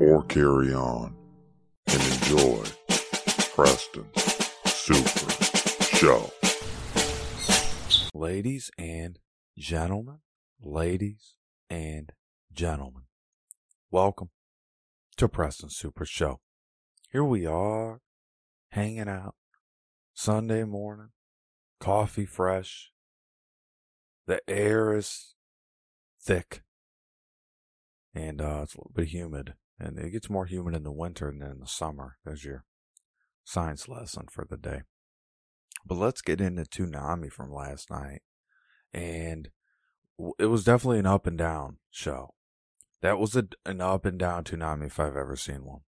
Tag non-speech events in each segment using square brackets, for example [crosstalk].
or carry on and enjoy Preston's Super Show. Ladies and gentlemen, ladies and gentlemen, welcome to Preston's Super Show. Here we are, hanging out, Sunday morning, coffee fresh, the air is thick, and uh, it's a little bit humid. And it gets more humid in the winter than in the summer. There's your science lesson for the day. But let's get into Toonami from last night. And it was definitely an up and down show. That was a, an up and down Toonami if I've ever seen one.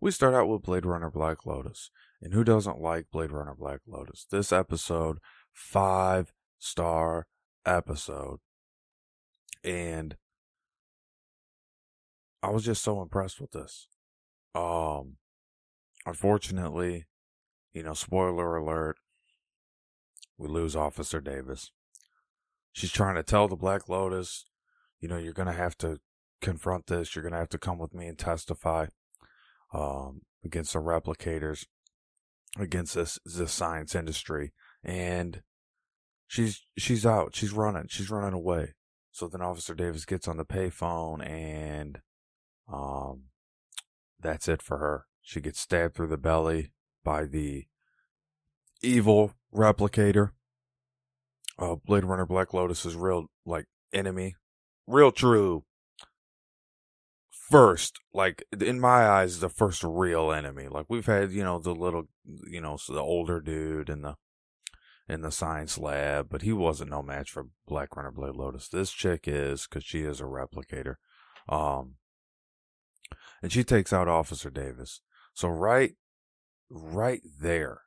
We start out with Blade Runner Black Lotus. And who doesn't like Blade Runner Black Lotus? This episode, five star episode. And I was just so impressed with this. Um, unfortunately, you know, spoiler alert, we lose Officer Davis. She's trying to tell the Black Lotus, you know, you're going to have to confront this. You're going to have to come with me and testify um, against the replicators, against this, this science industry. And she's she's out. She's running. She's running away. So then Officer Davis gets on the payphone and um, that's it for her. She gets stabbed through the belly by the evil replicator. Uh, Blade Runner Black Lotus's real, like, enemy. Real true. First, like, in my eyes, the first real enemy. Like, we've had, you know, the little, you know, the older dude in the, in the science lab, but he wasn't no match for Black Runner Blade Lotus. This chick is, cause she is a replicator. Um, and she takes out Officer Davis. So right, right there,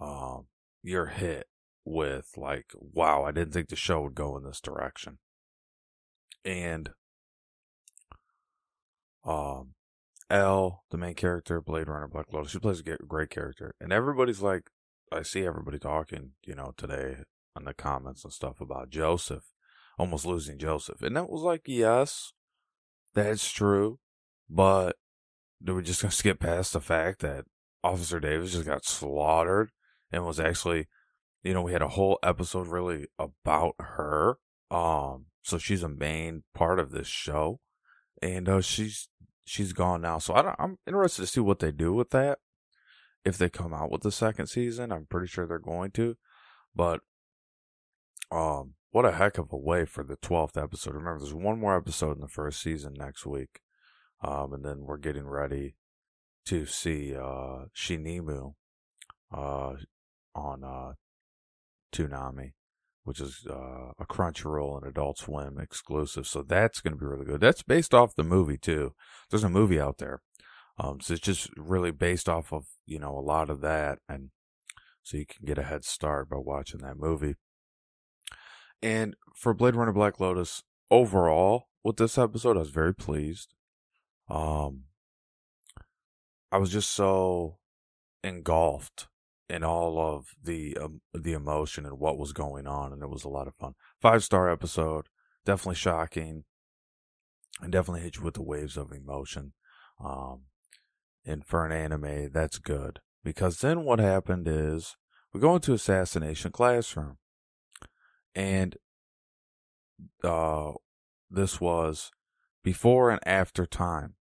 um, you're hit with like, wow, I didn't think the show would go in this direction. And, um, Elle, the main character, Blade Runner Black Lotus, she plays a great character. And everybody's like, I see everybody talking, you know, today on the comments and stuff about Joseph, almost losing Joseph. And that was like, yes, that's true. But we just gonna skip past the fact that Officer Davis just got slaughtered and was actually, you know, we had a whole episode really about her. Um, so she's a main part of this show, and uh, she's she's gone now. So I am interested to see what they do with that. If they come out with the second season, I'm pretty sure they're going to. But um, what a heck of a way for the 12th episode. Remember, there's one more episode in the first season next week. Um, and then we're getting ready to see uh, Shenmue uh, on uh, Toonami, which is uh, a Crunchyroll and Adult Swim exclusive. So that's going to be really good. That's based off the movie too. There's a movie out there, um, so it's just really based off of you know a lot of that, and so you can get a head start by watching that movie. And for Blade Runner Black Lotus, overall with this episode, I was very pleased. Um, I was just so engulfed in all of the um, the emotion and what was going on, and it was a lot of fun. Five star episode, definitely shocking, and definitely hit you with the waves of emotion. Um, and for an anime, that's good because then what happened is we go into assassination classroom, and uh, this was before and after time.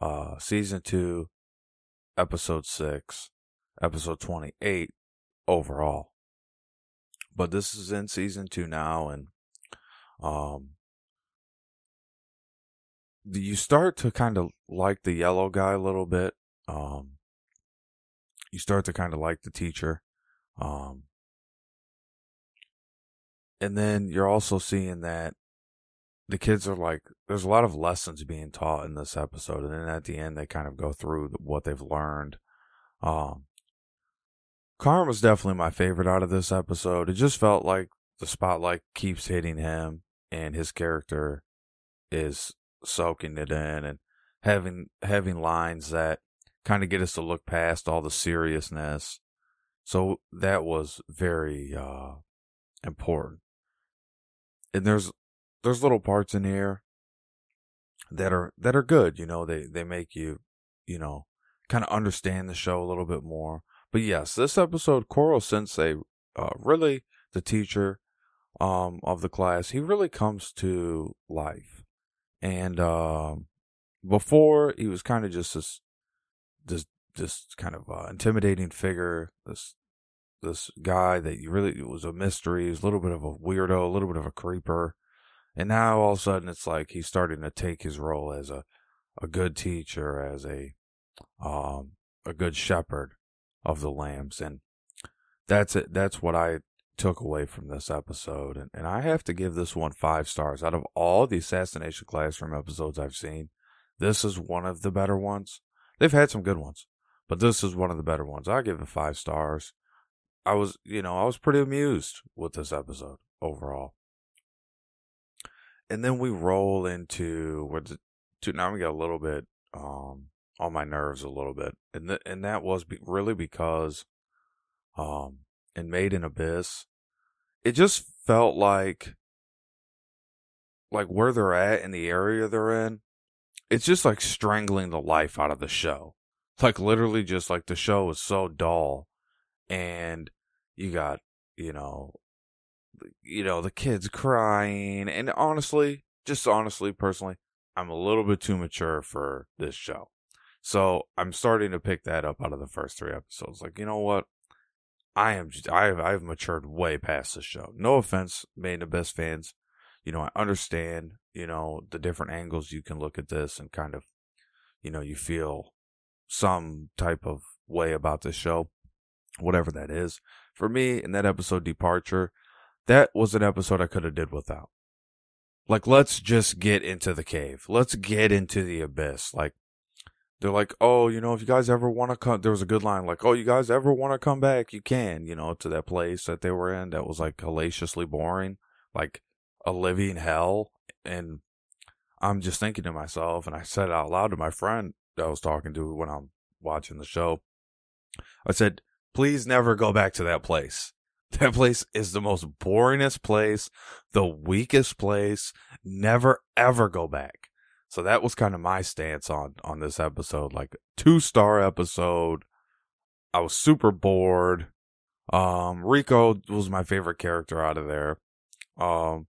Uh, season two, episode six, episode 28 overall. But this is in season two now, and um, you start to kind of like the yellow guy a little bit. Um, you start to kind of like the teacher. Um, and then you're also seeing that the kids are like, there's a lot of lessons being taught in this episode, and then at the end they kind of go through what they've learned. Um, Carm was definitely my favorite out of this episode. It just felt like the spotlight keeps hitting him, and his character is soaking it in and having having lines that kind of get us to look past all the seriousness. So that was very uh, important. And there's there's little parts in here that are that are good. You know, they they make you you know kind of understand the show a little bit more. But yes, this episode, Koro Sensei, uh, really the teacher um, of the class, he really comes to life. And um, before, he was kind of just this this this kind of uh, intimidating figure. This this guy that you really was a mystery. He was a little bit of a weirdo, a little bit of a creeper. And now all of a sudden it's like he's starting to take his role as a, a good teacher, as a um a good shepherd of the lambs. And that's it that's what I took away from this episode. And and I have to give this one five stars. Out of all the assassination classroom episodes I've seen, this is one of the better ones. They've had some good ones, but this is one of the better ones. I give it five stars. I was, you know, I was pretty amused with this episode overall. And then we roll into the to now we got a little bit um on my nerves a little bit, and th- and that was be- really because um Made in Abyss, it just felt like like where they're at in the area they're in it's just like strangling the life out of the show. Like literally just like the show is so dull and you got, you know, you know, the kids crying and honestly, just honestly personally, I'm a little bit too mature for this show. So I'm starting to pick that up out of the first three episodes. Like, you know what? I am, I've, I've matured way past this show. No offense, Made in Abyss fans. You know, I understand you know, the different angles you can look at this and kind of, you know, you feel some type of way about this show, whatever that is. For me, in that episode, Departure, that was an episode I could have did without. Like, let's just get into the cave. Let's get into the abyss. Like, they're like, oh, you know, if you guys ever want to come, there was a good line like, oh, you guys ever want to come back, you can, you know, to that place that they were in that was like hellaciously boring, like a living hell and I'm just thinking to myself, and I said it out loud to my friend that I was talking to when I'm watching the show. I said, please never go back to that place. [laughs] That place is the most boringest place, the weakest place. Never ever go back. So that was kind of my stance on on this episode, like two star episode. I was super bored. Um, Riko was my favorite character out of there. Um,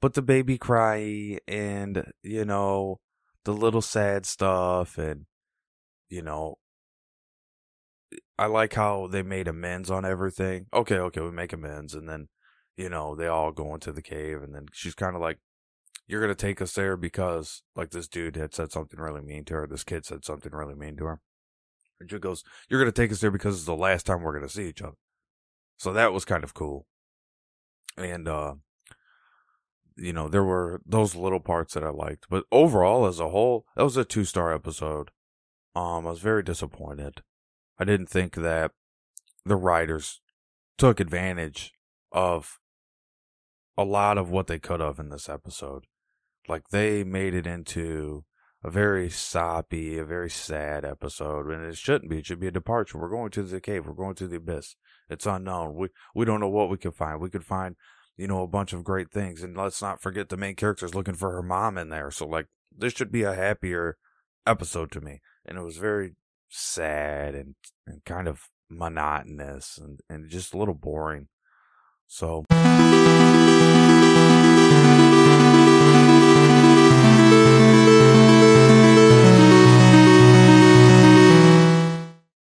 but the baby cry and you know the little sad stuff and you know I like how they made amends on everything. Okay, okay, we make amends and then you know they all go into the cave and then she's kind of like you're to take us there because like this dude had said something really mean to her, this kid said something really mean to her. And she goes, "You're to take us there because it's the last time we're to see each other." So that was kind of cool. And uh you know, there were those little parts that I liked, but overall, as a whole, that was a two star episode. Um, I was very disappointed. I didn't think that the writers took advantage of a lot of what they could have in this episode. Like they made it into a very soppy, a very sad episode, and it shouldn't be. It should be a departure. We're going to the cave. We're going to the abyss. It's unknown. We we don't know what we could find. We could find you know, a bunch of great things. And let's not forget the main character is looking for her mom in there. So like this should be a happier episode to me. And it was very sad and, and kind of monotonous and, and just a little boring. So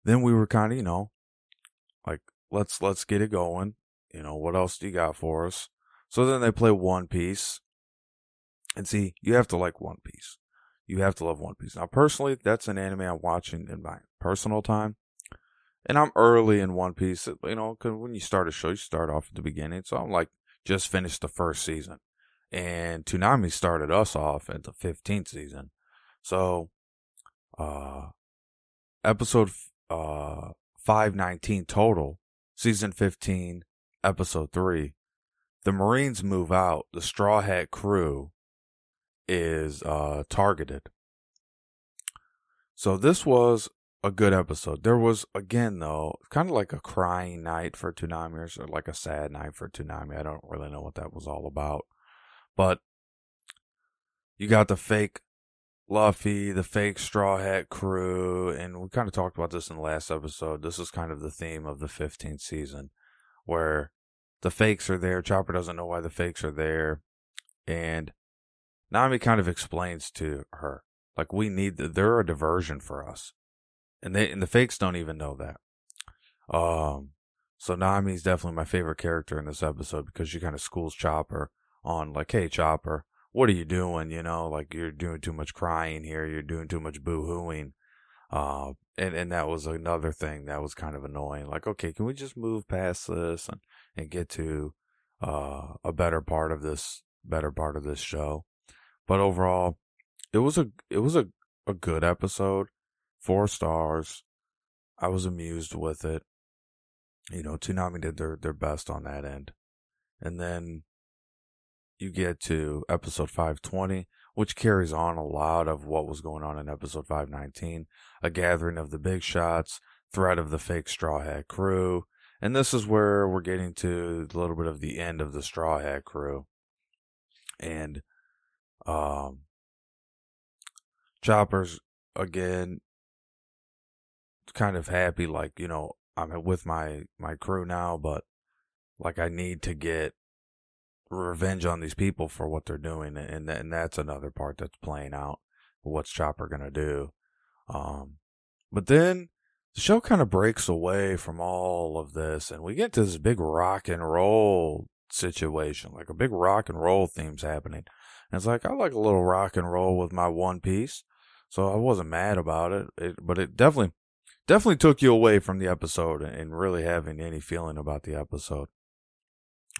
then we were kind of, you know, like let's let's get it going. You know, what else do you got for us? So then they play One Piece. And see, you have to like One Piece. You have to love One Piece. Now, personally, that's an anime I'm watching in my personal time. And I'm early in One Piece. You know, cause when you start a show, you start off at the beginning. So I'm like, just finished the first season. and Toonami started us off at the 15th season. So, uh, episode uh 519 total, season 15, episode 3. The Marines move out, the Straw Hat crew is uh targeted. So this was a good episode. There was again though, kind of like a crying night for Toonami or like a sad night for Toonami. I don't really know what that was all about. But you got the fake Luffy, the fake Straw Hat crew, and we kind of talked about this in the last episode. This is kind of the theme of the 15th season, where the fakes are there. Chopper doesn't know why the fakes are there, and Nami kind of explains to her, like, we need, they're a diversion for us, and they and the fakes don't even know that. Um, so Nami's definitely my favorite character in this episode because she kind of schools Chopper on, like, hey, Chopper what are you doing? You know, like you're doing too much crying here. You're doing too much boo hooing. Uh, and, and that was another thing that was kind of annoying. Like, okay, can we just move past this and, and get to, uh, a better part of this, better part of this show? But overall, it was a, it was a, a good episode. Four stars. I was amused with it. You know, Toonami did their, their best on that end. And then you get to episode 520, which carries on a lot of what was going on in episode 519 a gathering of the big shots, threat of the fake Straw Hat crew. And this is where we're getting to a little bit of the end of the Straw Hat crew. And, um, Chopper's again kind of happy, like, you know, I'm with my, my crew now, but like I need to get revenge on these people for what they're doing, and and that's another part that's playing out. What's Chopper gonna do? Um, but then the show kind of breaks away from all of this, and we get to this big rock and roll situation, like a big rock and roll theme's happening. And it's like I like a little rock and roll with my One Piece, so I wasn't mad about it. it but it definitely, definitely took you away from the episode and really having any feeling about the episode.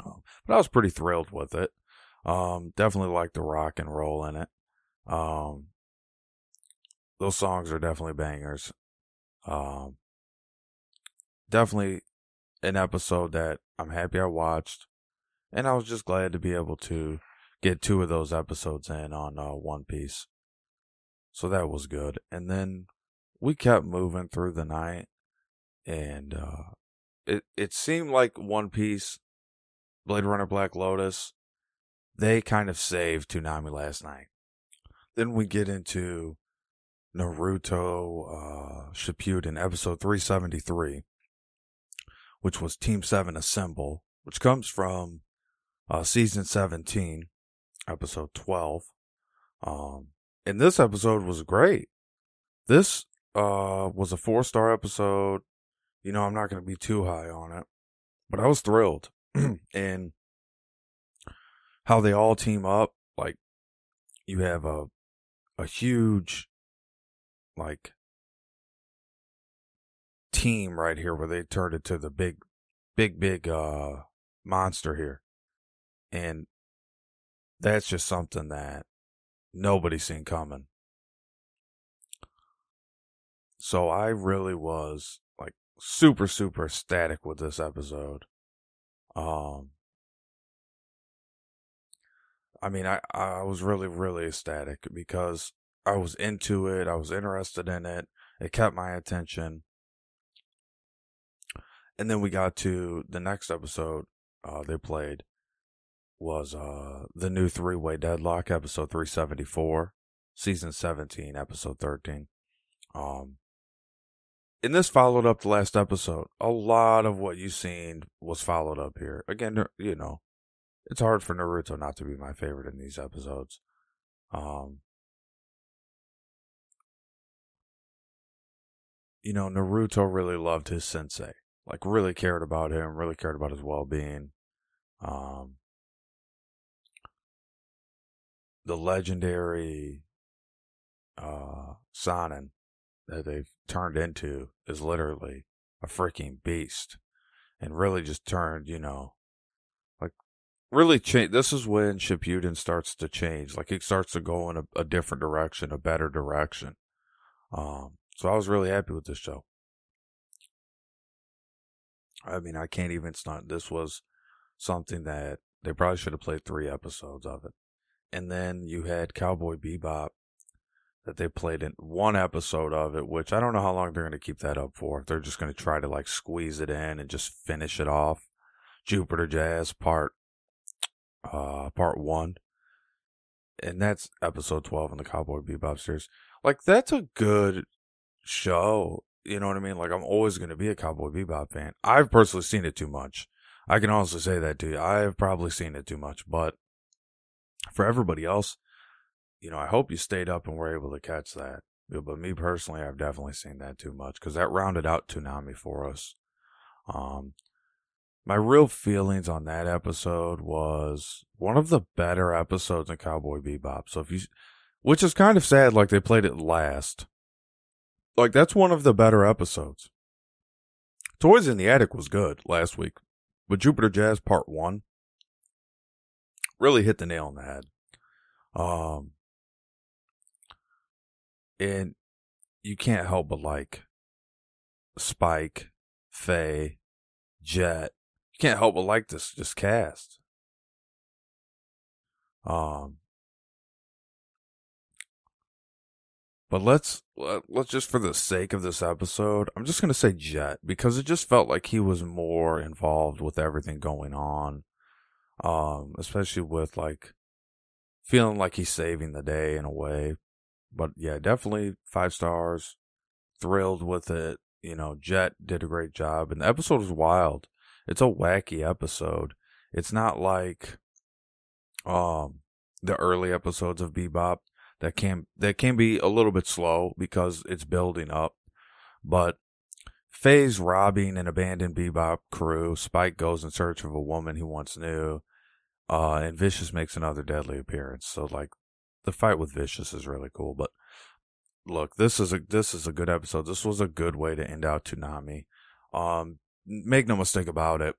Um, but I was pretty thrilled with it. Um, definitely like the rock and roll in it. Um, those songs are definitely bangers. Um, definitely an episode that I'm happy I watched, and I was just glad to be able to get two of those episodes in on uh, One Piece. So that was good. And then we kept moving through the night, and uh, it it seemed like One Piece Blade Runner Black Lotus, they kind of saved Toonami last night. Then we get into Naruto uh, Shippuden episode 373, which was Team 7 Assemble, which comes from uh, season 17, episode 12. Um, and this episode was great. This uh, was a four star episode. You know, I'm not going to be too high on it, but I was thrilled. [clears throat] and how they all team up. Like you have a a huge like team right here where they turned it to the big big big uh monster here. And that's just something that nobody's seen coming. So I really was like super super ecstatic with this episode. Um, I mean, I, I was really, really ecstatic because I was into it. I was interested in it. It kept my attention. And then we got to the next episode uh, they played was uh, the new three way deadlock, episode 374, season 17, episode 13. Um, and this followed up the last episode. A lot of what you've seen was followed up here. Again, you know, it's hard for Naruto not to be my favorite in these episodes. Um, you know, Naruto really loved his sensei. Like, really cared about him, really cared about his well being. Um, the legendary uh, Sannin that they've turned into is literally a freaking beast and really just turned, you know, like really change. This is when Shippuden starts to change. Like it starts to go in a, a different direction, a better direction. Um, so I was really happy with this show. I mean, I can't even stunt. This was something that they probably should have played three episodes of it. And then you had Cowboy Bebop that they played in one episode of it, which I don't know how long they're going to keep that up for. If they're just going to try to like squeeze it in and just finish it off. Jupiter Jazz part uh part 1 and that's episode 12 in the Cowboy Bebop series. Like that's a good show. You know what I mean? Like I'm always going to be a Cowboy Bebop fan. I've personally seen it too much. I can honestly say that to you. I've probably seen it too much, but for everybody else, you know, I hope you stayed up and were able to catch that. But me personally, I've definitely seen that too much because that rounded out Toonami for us. Um, my real feelings on that episode was one of the better episodes in Cowboy Bebop. So if you, which is kind of sad, like they played it last. Like that's one of the better episodes. Toys in the Attic was good last week, but Jupiter Jazz Part One really hit the nail on the head. Um, and you can't help but like Spike, Faye, Jet. You can't help but like this this cast. Um, but let's let's just for the sake of this episode, I'm just gonna say Jet because it just felt like he was more involved with everything going on. Um, especially with like feeling like he's saving the day in a way. But yeah, definitely five stars. Thrilled with it. You know, Jet did a great job, and the episode was wild. It's a wacky episode. It's not like um the early episodes of Bebop that can that can be a little bit slow because it's building up. But Faye's robbing an abandoned Bebop crew. Spike goes in search of a woman he once knew. Uh, and Vicious makes another deadly appearance. So like the fight with Vicious is really cool. But look, this is a this is a good episode. This was a good way to end out Toonami. Um, make no mistake about it.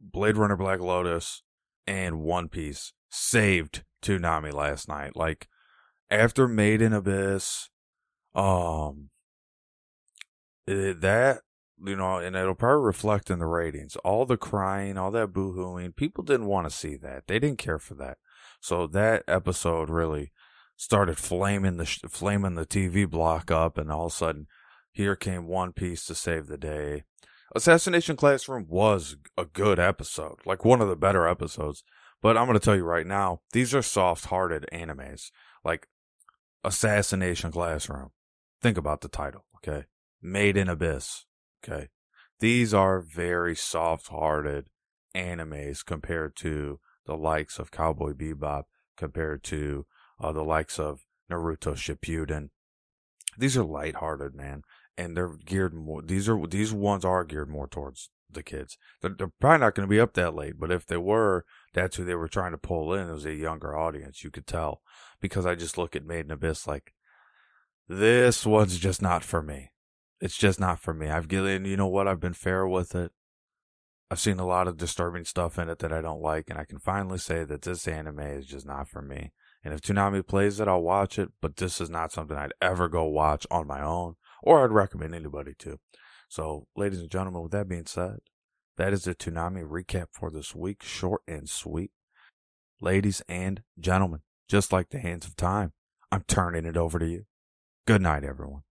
Blade Runner Black Lotus and One Piece saved Toonami last night. Like after Made in Abyss, um, that you know, and it'll probably reflect in the ratings. All the crying, all that boohooing, people didn't want to see that. They didn't care for that. So that episode really started flaming the flaming the TV block up, and all of a sudden, here came One Piece to save the day. Assassination Classroom was a good episode, like one of the better episodes. But I'm going to tell you right now, these are soft-hearted animes, like Assassination Classroom. Think about the title, okay? Made in Abyss, okay? These are very soft-hearted animes compared to the likes of Cowboy Bebop, compared to uh, the likes of Naruto Shippuden. These are light-hearted, man, and they're geared more. These are these ones are geared more towards the kids. They're, they're probably not going to be up that late, but if they were, that's who they were trying to pull in. It was a younger audience. You could tell because I just look at Made in Abyss like this one's just not for me. It's just not for me. I've given, you know what? I've been fair with it. I've seen a lot of disturbing stuff in it that I don't like, and I can finally say that this anime is just not for me. And if Toonami plays it, I'll watch it, but this is not something I'd ever go watch on my own, or I'd recommend anybody to. So, ladies and gentlemen, with that being said, that is the Toonami recap for this week, short and sweet. Ladies and gentlemen, just like the hands of time, I'm turning it over to you. Good night, everyone.